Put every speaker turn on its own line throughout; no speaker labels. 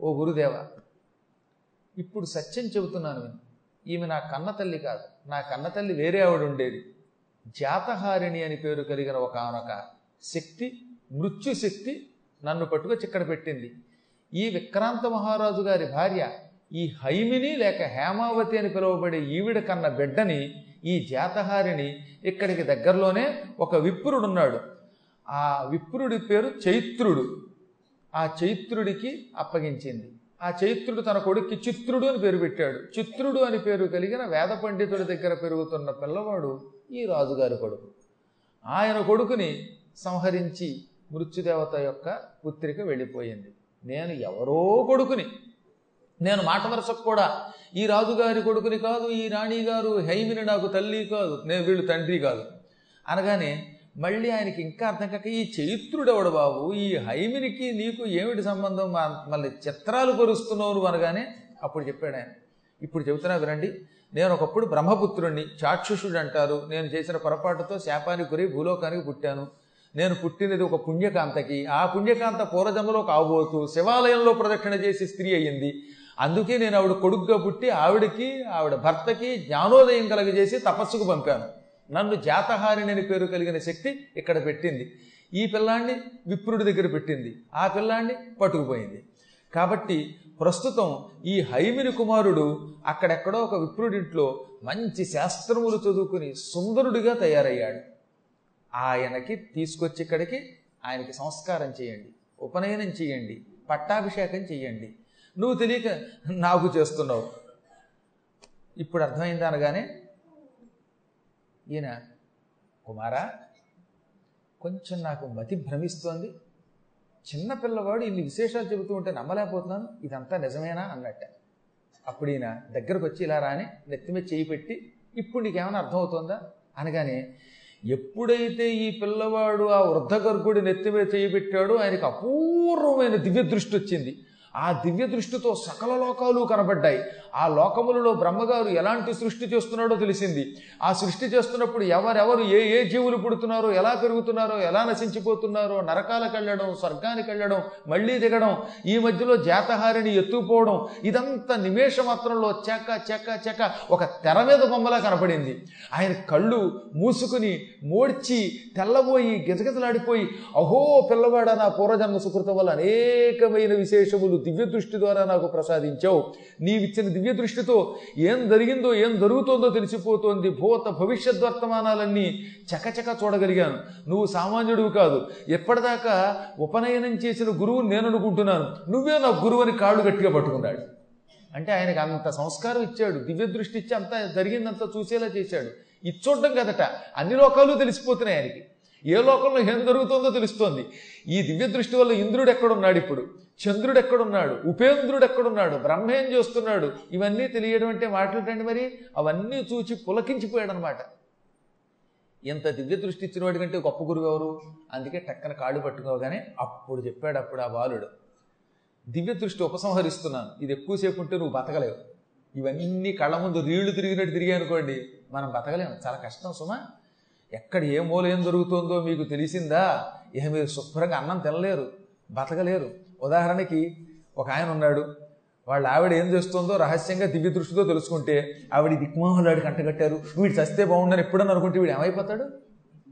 ఓ గురుదేవ ఇప్పుడు సత్యం చెబుతున్నాను విను. ఈమె నా కన్న తల్లి కాదు. నా కన్న తల్లి వేరే ఆవిడ ఉండేది. జాతహారిణి అని పేరు కలిగిన ఒక ఆనొక శక్తి మృత్యుశక్తి నన్ను పట్టుకొచ్చి ఇక్కడ పెట్టింది. ఈ విక్రాంత మహారాజు గారి భార్య ఈ హైమిని లేక హేమావతి అని పిలువబడే ఈవిడ కన్న బిడ్డని ఈ జాతహారిని ఇక్కడికి దగ్గరలోనే ఒక విప్రుడున్నాడు. ఆ విప్రుడి పేరు చైత్రుడు. ఆ చైత్రుడికి అప్పగించింది. ఆ చైత్రుడు తన కొడుక్కి చిత్రుడు అని పేరు పెట్టాడు. చిత్రుడు అని పేరు కలిగిన వేద పండితుడి దగ్గర పెరుగుతున్న పిల్లవాడు ఈ రాజుగారి కొడుకు. ఆయన కొడుకుని సంహరించి మృత్యుదేవత యొక్క పుత్రిక వెళ్ళిపోయింది. నేను ఎవరో కొడుకుని. నేను మాట వరుసకు కూడా ఈ రాజుగారి కొడుకుని కాదు ఈ రాణి గారు హైమిని నాకు తల్లి కాదు నేను వీళ్ళు తండ్రి కాదు. అనగానే మళ్ళీ ఆయనకి ఇంకా అర్థం కాక ఈ చైత్రుడెవడు బాబు? ఈ హైమినికి నీకు ఏమిటి సంబంధం? మళ్ళీ చిత్రాలు పరుస్తున్నావు అనగానే అప్పుడు చెప్పాడు ఆయన. ఇప్పుడు చెబుతున్నా వినండి. నేను ఒకప్పుడు బ్రహ్మపుత్రుణ్ణి చాక్షుషుడు అంటారు నేను చేసిన పొరపాటుతో శాపానికి గురి భూలోకానికి పుట్టాను. నేను పుట్టినది ఒక పుణ్యకాంతకి. ఆ పుణ్యకాంత పూర్వజన్మలో కాబోతూ శివాలయంలో ప్రదక్షిణ చేసి స్త్రీ అయ్యింది. అందుకే నేను ఆవిడ కొడుకుగా పుట్టి ఆవిడకి ఆవిడ భర్తకి జ్ఞానోదయం కలగజేసి తపస్సుకు పంపాను. నన్ను జాతహారిణి అని పేరు కలిగిన శక్తి ఇక్కడ పెట్టింది. ఈ పిల్లాన్ని విప్రుడి దగ్గర పెట్టింది. ఆ పిల్లాన్ని పట్టుకుపోయింది. కాబట్టి ప్రస్తుతం ఈ హైమిని కుమారుడు అక్కడెక్కడో ఒక విప్రుడింట్లో మంచి శాస్త్రములు చదువుకుని సుందరుడిగా తయారయ్యాడు. ఆయనకి తీసుకొచ్చి ఇక్కడికి ఆయనకి సంస్కారం చేయండి ఉపనయనం చేయండి పట్టాభిషేకం చేయండి. నువ్వు తెలియక నాకు చేస్తున్నావు. ఇప్పుడు అర్థమైంది అనగానే ఈయన కుమారా కొంచెం నాకు మతి భ్రమిస్తోంది. చిన్న పిల్లవాడు ఇన్ని విశేషాలు చెబుతూ ఉంటే నమ్మలేకపోతున్నాను. ఇదంతా నిజమేనా అన్నట్ట. అప్పుడు ఈయన దగ్గరకు వచ్చి ఇలా రాని నెత్తి మీద చేయి పెట్టి ఇప్పుడు నీకేమైనా అర్థమవుతుందా? అనగానే ఎప్పుడైతే ఈ పిల్లవాడు ఆ వృద్ధగర్గుడి నెత్తిమే నెత్తి మీద చేయి పెట్టాడో ఆయనకు అపూర్వమైన దివ్య దృష్టి వచ్చింది. ఆ దివ్య దృష్టితో సకల లోకాలు కనబడ్డాయి. ఆ లోకములలో బ్రహ్మగారు ఎలాంటి సృష్టి చేస్తున్నాడో తెలిసింది. ఆ సృష్టి చేస్తున్నప్పుడు ఎవరెవరు ఏ ఏ జీవులు పుడుతున్నారో ఎలా పెరుగుతున్నారో ఎలా నశించిపోతున్నారో నరకాలకు వెళ్ళడం స్వర్గానికి వెళ్ళడం మళ్ళీ దిగడం ఈ మధ్యలో జాతహారిని ఎత్తుకుపోవడం ఇదంతా నిమేష మాత్రంలో చెక్క చెక్క చెక్క ఒక తెర మీద బొమ్మలా కనపడింది. ఆయన కళ్ళు మూసుకుని మోడ్చి తెల్లబోయి గిజగిజలాడిపోయి అహో పిల్లవాడ నా పూర్వజన్మ సుకృతం వల్ల అనేకమైన విశేషములు దివ్య దృష్టి ద్వారా నాకు ప్రసాదించావు. నీవిచ్చిన దివ్య దృష్టితో ఏం జరిగిందో ఏం జరుగుతోందో తెలిసిపోతోంది. భూత భవిష్యత్ వర్తమానాలన్నీ చకచక చూడగలిగాను. నువ్వు సామాన్యుడివి కాదు. ఎప్పటిదాకా ఉపనయనం చేసిన గురువు నేను అనుకుంటున్నాను. నువ్వే నా గురువు అని కాళ్ళు గట్టిగా పట్టుకున్నాడు. అంటే ఆయనకు అంత సంస్కారం ఇచ్చాడు. దివ్య దృష్టి ఇచ్చి అంత జరిగిందంతా చూసేలా చేశాడు. ఇది చూడడం కదట. అన్ని లోకాలు తెలిసిపోతున్నాయి ఆయనకి. ఏ లోకంలో ఏం జరుగుతుందో తెలుస్తోంది. ఈ దివ్య దృష్టి వల్ల ఇంద్రుడు ఎక్కడున్నాడు ఇప్పుడు? చంద్రుడు ఎక్కడున్నాడు ఉపేంద్రుడు ఎక్కడున్నాడు బ్రహ్మ ఏం చేస్తున్నాడు? ఇవన్నీ తెలియడం అంటే మాట్లాడండి మరి? అవన్నీ చూచి పులకించిపోయాడు అనమాట ఇంత దివ్య దృష్టి ఇచ్చిన వాడి కంటే గొప్ప గురువు ఎవరు? అందుకే టక్కన కాళ్ళు పట్టుకోగానే అప్పుడు చెప్పాడు అప్పుడు ఆ బాలుడు. దివ్య దృష్టి ఉపసంహరిస్తున్నాను. ఇది ఎక్కువసేపు ఉంటే నువ్వు బతకలేవు. ఇవన్నీ కళ్ళ ముందు రీళ్ళు తిరిగినట్టు తిరిగానుకోండి మనం బతకలేము. చాలా కష్టం సుమా. ఎక్కడ ఏ మూల ఏం జరుగుతుందో మీకు తెలిసిందా? ఇక మీరు శుభ్రంగా అన్నం తినలేరు బతకలేరు. ఉదాహరణకి ఒక ఆయన ఉన్నాడు. వాళ్ళ ఆవిడ ఏం చేస్తుందో రహస్యంగా దివ్య దృష్టితో తెలుసుకుంటే ఆవిడ దిక్మోహలాడి కంటగట్టారు వీడు చస్తే బాగుండని ఎప్పుడన్నా అనుకుంటే వీడు ఏమైపోతాడు?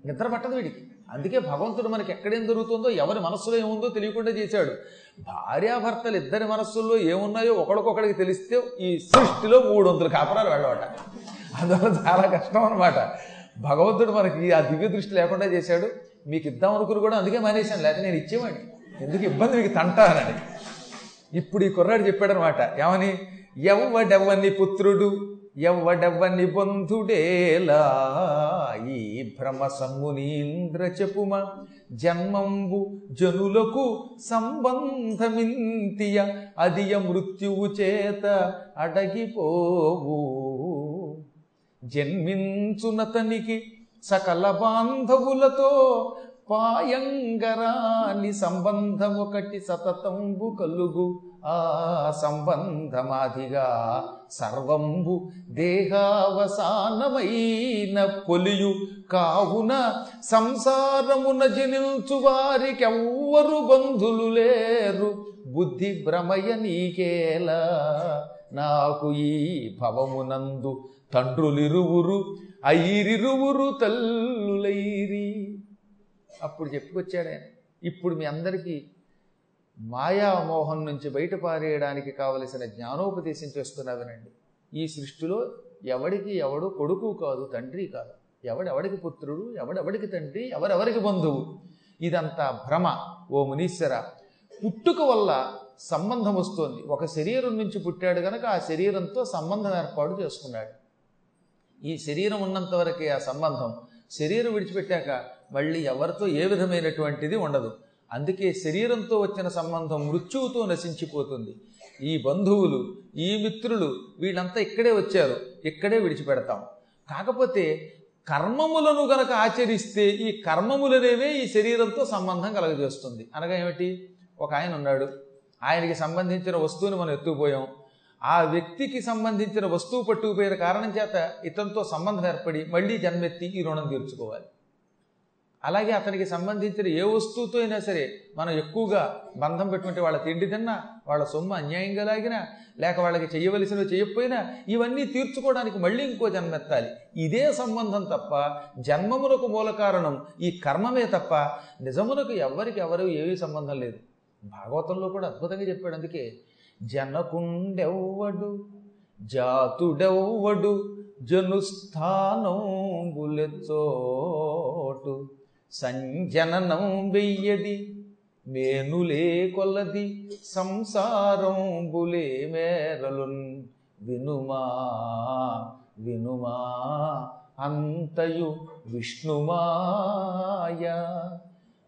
నిద్ర పట్టదు వీడికి. అందుకే భగవంతుడు మనకి ఎక్కడేం జరుగుతుందో ఎవరి మనస్సులో ఏముందో తెలియకుండా చేశాడు. భార్యాభర్తలు ఇద్దరి మనస్సుల్లో ఏమున్నాయో ఒకరికొకరికి తెలిస్తే ఈ సృష్టిలో మూడు వందల కాపరాలు వెళ్ళవట. అందువల్ల చాలా కష్టం అనమాట భగవంతుడు మనకి ఆ దివ్య దృష్టి లేకుండా చేశాడు. మీకు ఇద్దాం అనుకుని కూడా అందుకే మానేశాను. లేకపోతే నేను ఇచ్చేవాడిని. ఎందుకు ఇబ్బంది మీకు తంటానని. ఇప్పుడు ఈ కుర్రాడు చెప్పాడనమాట ఏమని? ఎవ్వడెవ్వని పుత్రుడు ఎవ్వడెవ్వని బంధుడేలా ఈ భ్రమ సమ్మునీంద్ర చెప్పుమ జన్మంబు జనులకు సంబంధమింతియ అదియ మృత్యువు చేత అడగిపోవు. జన్మించునతనికి సకల బాంధవులతో పాయంగరాని సంబంధమొకటి సతతంబు కలుగు. ఆ సంబంధమాదిగా సర్వంబు దేహావసానమైన పొలియు కావున సంసారమున జనిల్చు వారికెవ్వరు బంధులు లేరు. బుద్ధి భ్రమయ నీకేలా నాకు ఈ భవమునందు. తండ్రులిరువురు ఐరిరువురు తల్లులైరి. అప్పుడు చెప్పుకొచ్చాడు ఆయన. ఇప్పుడు మీ అందరికీ మాయామోహం నుంచి బయటపారేయడానికి కావలసిన జ్ఞానోపదేశం చేస్తున్నా వినండి ఈ సృష్టిలో ఎవడికి ఎవడు కొడుకు కాదు తండ్రి కాదు. ఎవడెవడికి పుత్రుడు ఎవడెవడికి తండ్రి ఎవరెవరికి బంధువు? ఇదంతా భ్రమ. ఓ మునీశ్వర పుట్టుక వల్ల సంబంధం వస్తోంది. ఒక శరీరం నుంచి పుట్టాడు గనక ఆ శరీరంతో సంబంధం ఏర్పాటు చేసుకున్నాడు. ఈ శరీరం ఉన్నంత వరకే ఆ సంబంధం శరీరం విడిచిపెట్టాక మళ్ళీ ఎవరితో ఏ విధమైనటువంటిది ఉండదు. అందుకే శరీరంతో వచ్చిన సంబంధం మృత్యువుతో నశించిపోతుంది. ఈ బంధువులు ఈ మిత్రులు వీళ్ళంతా ఇక్కడే వచ్చారు. ఇక్కడే విడిచిపెడతాం. కాకపోతే కర్మములను గనక ఆచరిస్తే ఈ కర్మములనేవే ఈ శరీరంతో సంబంధం కలగజేస్తుంది. అనగా ఏమిటి? ఒక ఆయన ఉన్నాడు. ఆయనకి సంబంధించిన వస్తువుని మనం ఎత్తుకుపోయాం. ఆ వ్యక్తికి సంబంధించిన వస్తువు పట్టుకుపోయిన కారణం చేత ఇతనితో సంబంధం ఏర్పడి మళ్ళీ జన్మెత్తి ఈ రుణం తీర్చుకోవాలి. అలాగే అతనికి సంబంధించిన ఏ వస్తువుతో అయినా సరే మనం ఎక్కువగా బంధం పెట్టుకుంటే వాళ్ళ తిండి తిన్నా వాళ్ళ సొమ్ము అన్యాయంగా లాగినా లేక వాళ్ళకి చేయవలసినవి చేయకపోయినా ఇవన్నీ తీర్చుకోవడానికి మళ్ళీ ఇంకో జన్మెత్తాలి. ఇదే సంబంధం తప్ప జన్మమునకు మూల కారణం ఈ కర్మమే తప్ప నిజమునకు ఎవరికి ఎవరు ఏమీ సంబంధం లేదు. భాగవతంలో కూడా అద్భుతంగా చెప్పాడు. అందుకే జనకుండెవ్వడు జాతుడెవ్వడు జనుస్థానంబులెచ్చోటు సంజననం వెయ్యది మేనులే కొలది సంసారం బులే మేరలున్. వినుమా వినుమా అంతయు విష్ణుమాయ.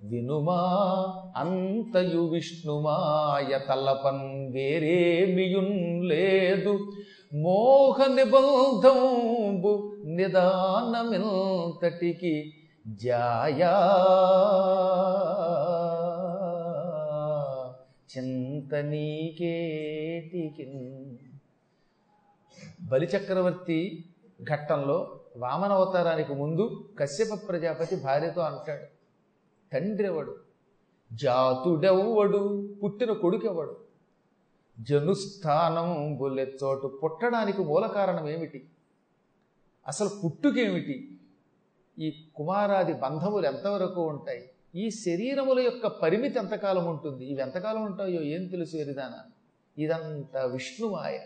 వినుమా అంతయు విష్ణుమాయ తలపన్ వేరేమియున్ లేదు. మోహ నిబంధంబు నిదానమింతటికి జాయా. చింతనీకేటికి బలిచక్రవర్తి ఘట్టంలో వామన అవతారానికి ముందు కశ్యప ప్రజాపతి భార్యతో అంటాడు. తండ్రివాడు? జాతుడెవ్వడు? పుట్టిన కొడుకెవడు? జనుస్థానం బొల్లెచ్చోటు పుట్టడానికి మూల కారణం ఏమిటి? అసలు పుట్టుకేమిటి? ఈ కుమారాది బంధములు ఎంతవరకు ఉంటాయి? ఈ శరీరముల యొక్క పరిమితి ఎంతకాలం ఉంటుంది? ఇవి ఎంతకాలం ఉంటాయో ఏం తెలుసు ఎరిదానా ఇదంతా విష్ణుమాయ.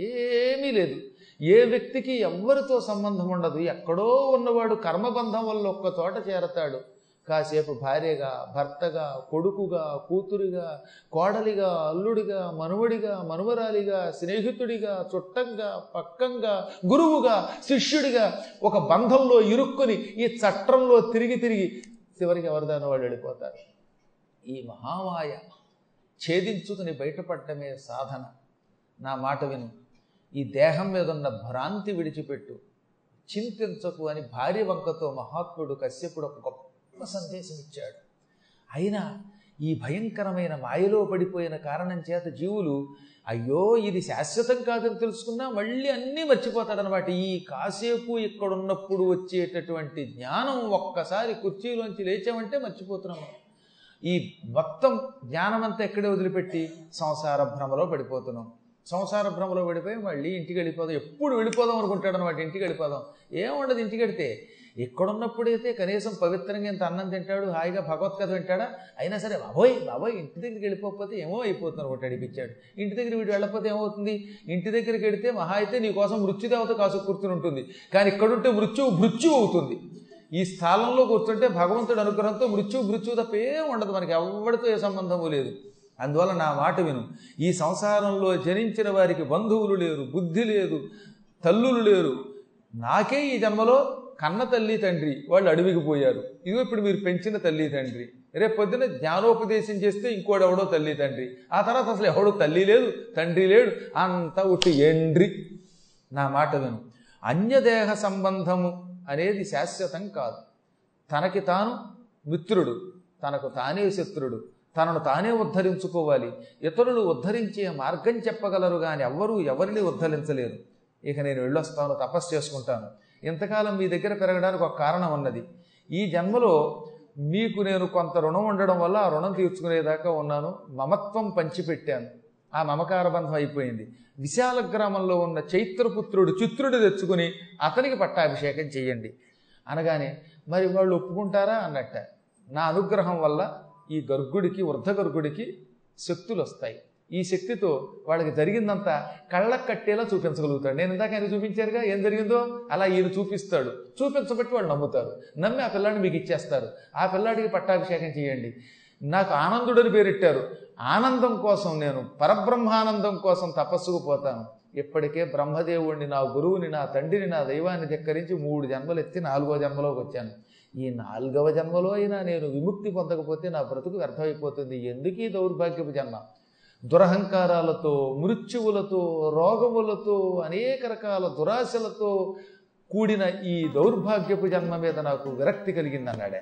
ఏమీ లేదు. ఏ వ్యక్తికి ఎవ్వరితో సంబంధం ఉండదు ఎక్కడో ఉన్నవాడు కర్మబంధం వల్ల ఒక్క చోట చేరతాడు. కాసేపు భార్యగా భర్తగా కొడుకుగా కూతురిగా కోడలిగా అల్లుడిగా మనువడిగా మనువరాలిగా స్నేహితుడిగా చుట్టంగా పక్కంగా గురువుగా శిష్యుడిగా ఒక బంధంలో ఇరుక్కుని ఈ చట్రంలో తిరిగి తిరిగి చివరికి ఎవరిదానో వాళ్ళు వెళ్ళిపోతారు. ఈ మహామాయ ఛేదించుకుని బయటపడటమే సాధన. నా మాట విను. ఈ దేహం మీద ఉన్న భ్రాంతి విడిచిపెట్టు. చింతించకు అని భార్య వంకతో మహాత్ముడు కశ్యపుడు ఒక గొప్ప సందేశం ఇచ్చాడు అయినా ఈ భయంకరమైన మాయలో పడిపోయిన కారణం చేత జీవులు అయ్యో ఇది శాశ్వతం కాదని తెలుసుకున్నా మళ్ళీ అన్నీ మర్చిపోతాడనమాట ఈ కాసేపు ఇక్కడున్నప్పుడు వచ్చేటటువంటి జ్ఞానం ఒక్కసారి కుర్చీలోంచి లేచామంటే మర్చిపోతున్నాం ఈ మొత్తం జ్ఞానమంతా ఎక్కడే వదిలిపెట్టి సంసార భ్రమలో పడిపోతున్నాం. సంసార భ్రమలో పడిపోయి మళ్ళీ ఇంటికి వెళ్ళిపోదాం. ఎప్పుడు వెళ్ళిపోదాం అనుకుంటాడు అనమాట ఇంటికి వెళ్ళిపోదాం. ఏముండదు ఇంటికి వెళితే ఎక్కడున్నప్పుడైతే కనీసం పవిత్రంగా ఇంత అన్నం తింటాడు హాయిగా భగవత్కథ వింటాడా? అయినా సరే బాబోయ్ బాబోయ్ ఇంటి దగ్గరికి వెళ్ళిపోకపోతే ఏమో అయిపోతున్నారు ఒకటి అడిపించాడు. ఇంటి దగ్గర వీడు వెళ్ళకపోతే ఏమవుతుంది? ఇంటి దగ్గరికి వెడితే మహా అయితే నీ కోసం మృత్యుదేవత కాసు కూర్చుని ఉంటుంది. కానీ ఇక్కడుంటే మృత్యువు మృత్యు అవుతుంది. ఈ స్థానంలో కూర్చుంటే భగవంతుడి అనుగ్రహంతో మృత్యు మృత్యు తప్ప ఏం ఉండదు. మనకి ఎవరితో ఏ సంబంధము లేదు. అందువల్ల నా మాట విను. ఈ సంసారంలో జనించిన వారికి బంధువులు లేరు బుద్ధి లేదు తల్లులు లేరు. నాకే ఈ జన్మలో కన్న తల్లి తండ్రి వాళ్ళు అడవికి పోయారు. ఇదిగో ఇప్పుడు మీరు పెంచిన తల్లి తండ్రి. రేపు పొద్దున జ్ఞానోపదేశం చేస్తే ఇంకోడెవడో తల్లి తండ్రి. ఆ తర్వాత అసలు ఎవడో తల్లి లేదు తండ్రి లేడు. అంతా ఉట్టి ఎండ్రి. నా మాట విను. అన్యదేహ సంబంధము అనేది శాశ్వతం కాదు. తనకి తాను మిత్రుడు తనకు తానే శత్రుడు తనను తానే ఉద్ధరించుకోవాలి. ఇతరులు ఉద్ధరించే మార్గం చెప్పగలరు కానీ ఎవ్వరూ ఎవరిని ఉద్ధరించలేరు. ఇక నేను వెళ్ళొస్తాను తపస్సు చేసుకుంటాను. ఇంతకాలం మీ దగ్గర పెరగడానికి ఒక కారణం ఉన్నది. ఈ జన్మలో మీకు నేను కొంత రుణం ఉండడం వల్ల ఆ రుణం తీర్చుకునేదాకా ఉన్నాను. మమత్వం పంచిపెట్టాను. ఆ మమకార బంధం అయిపోయింది. విశాల గ్రామంలో ఉన్న చైత్రపుత్రుడు చిత్రుడు తెచ్చుకుని అతనికి పట్టాభిషేకం చేయండి. అనగానే మరి వాళ్ళు ఒప్పుకుంటారా? అన్నట్ట. నా అనుగ్రహం వల్ల ఈ గర్గుడికి వృద్ధ గర్గుడికి శక్తులు వస్తాయి ఈ శక్తితో వాళ్ళకి జరిగిందంతా కళ్ళకు కట్టేలా చూపించగలుగుతాడు. నేను ఇందాక ఆయన చూపించారుగా ఏం జరిగిందో? అలా ఈయన చూపిస్తాడు. చూపించబట్టి వాళ్ళు నమ్ముతారు. నమ్మి ఆ పిల్లాడిని మీకు ఇచ్చేస్తారు. ఆ పిల్లాడికి పట్టాభిషేకం చేయండి. నాకు ఆనందుడని పేరెట్టారు ఆనందం కోసం నేను పరబ్రహ్మానందం కోసం తపస్సుకు పోతాను. ఇప్పటికే బ్రహ్మదేవుడిని నా గురువుని నా తండ్రిని నా దైవాన్ని ధిక్కరించి మూడు జన్మలు ఎత్తి నాలుగో జన్మలోకి వచ్చాను. ఈ నాలుగవ జన్మలో అయినా నేను విముక్తి పొందకపోతే నా బ్రతుకు వ్యర్థమైపోతుంది. ఎందుకు ఈ దౌర్భాగ్యపు జన్మ? దురహంకారాలతో మృత్యువులతో రోగములతో అనేక రకాల దురాశలతో కూడిన ఈ దౌర్భాగ్యపు జన్మ మీద నాకు విరక్తి కలిగింది అన్నాడే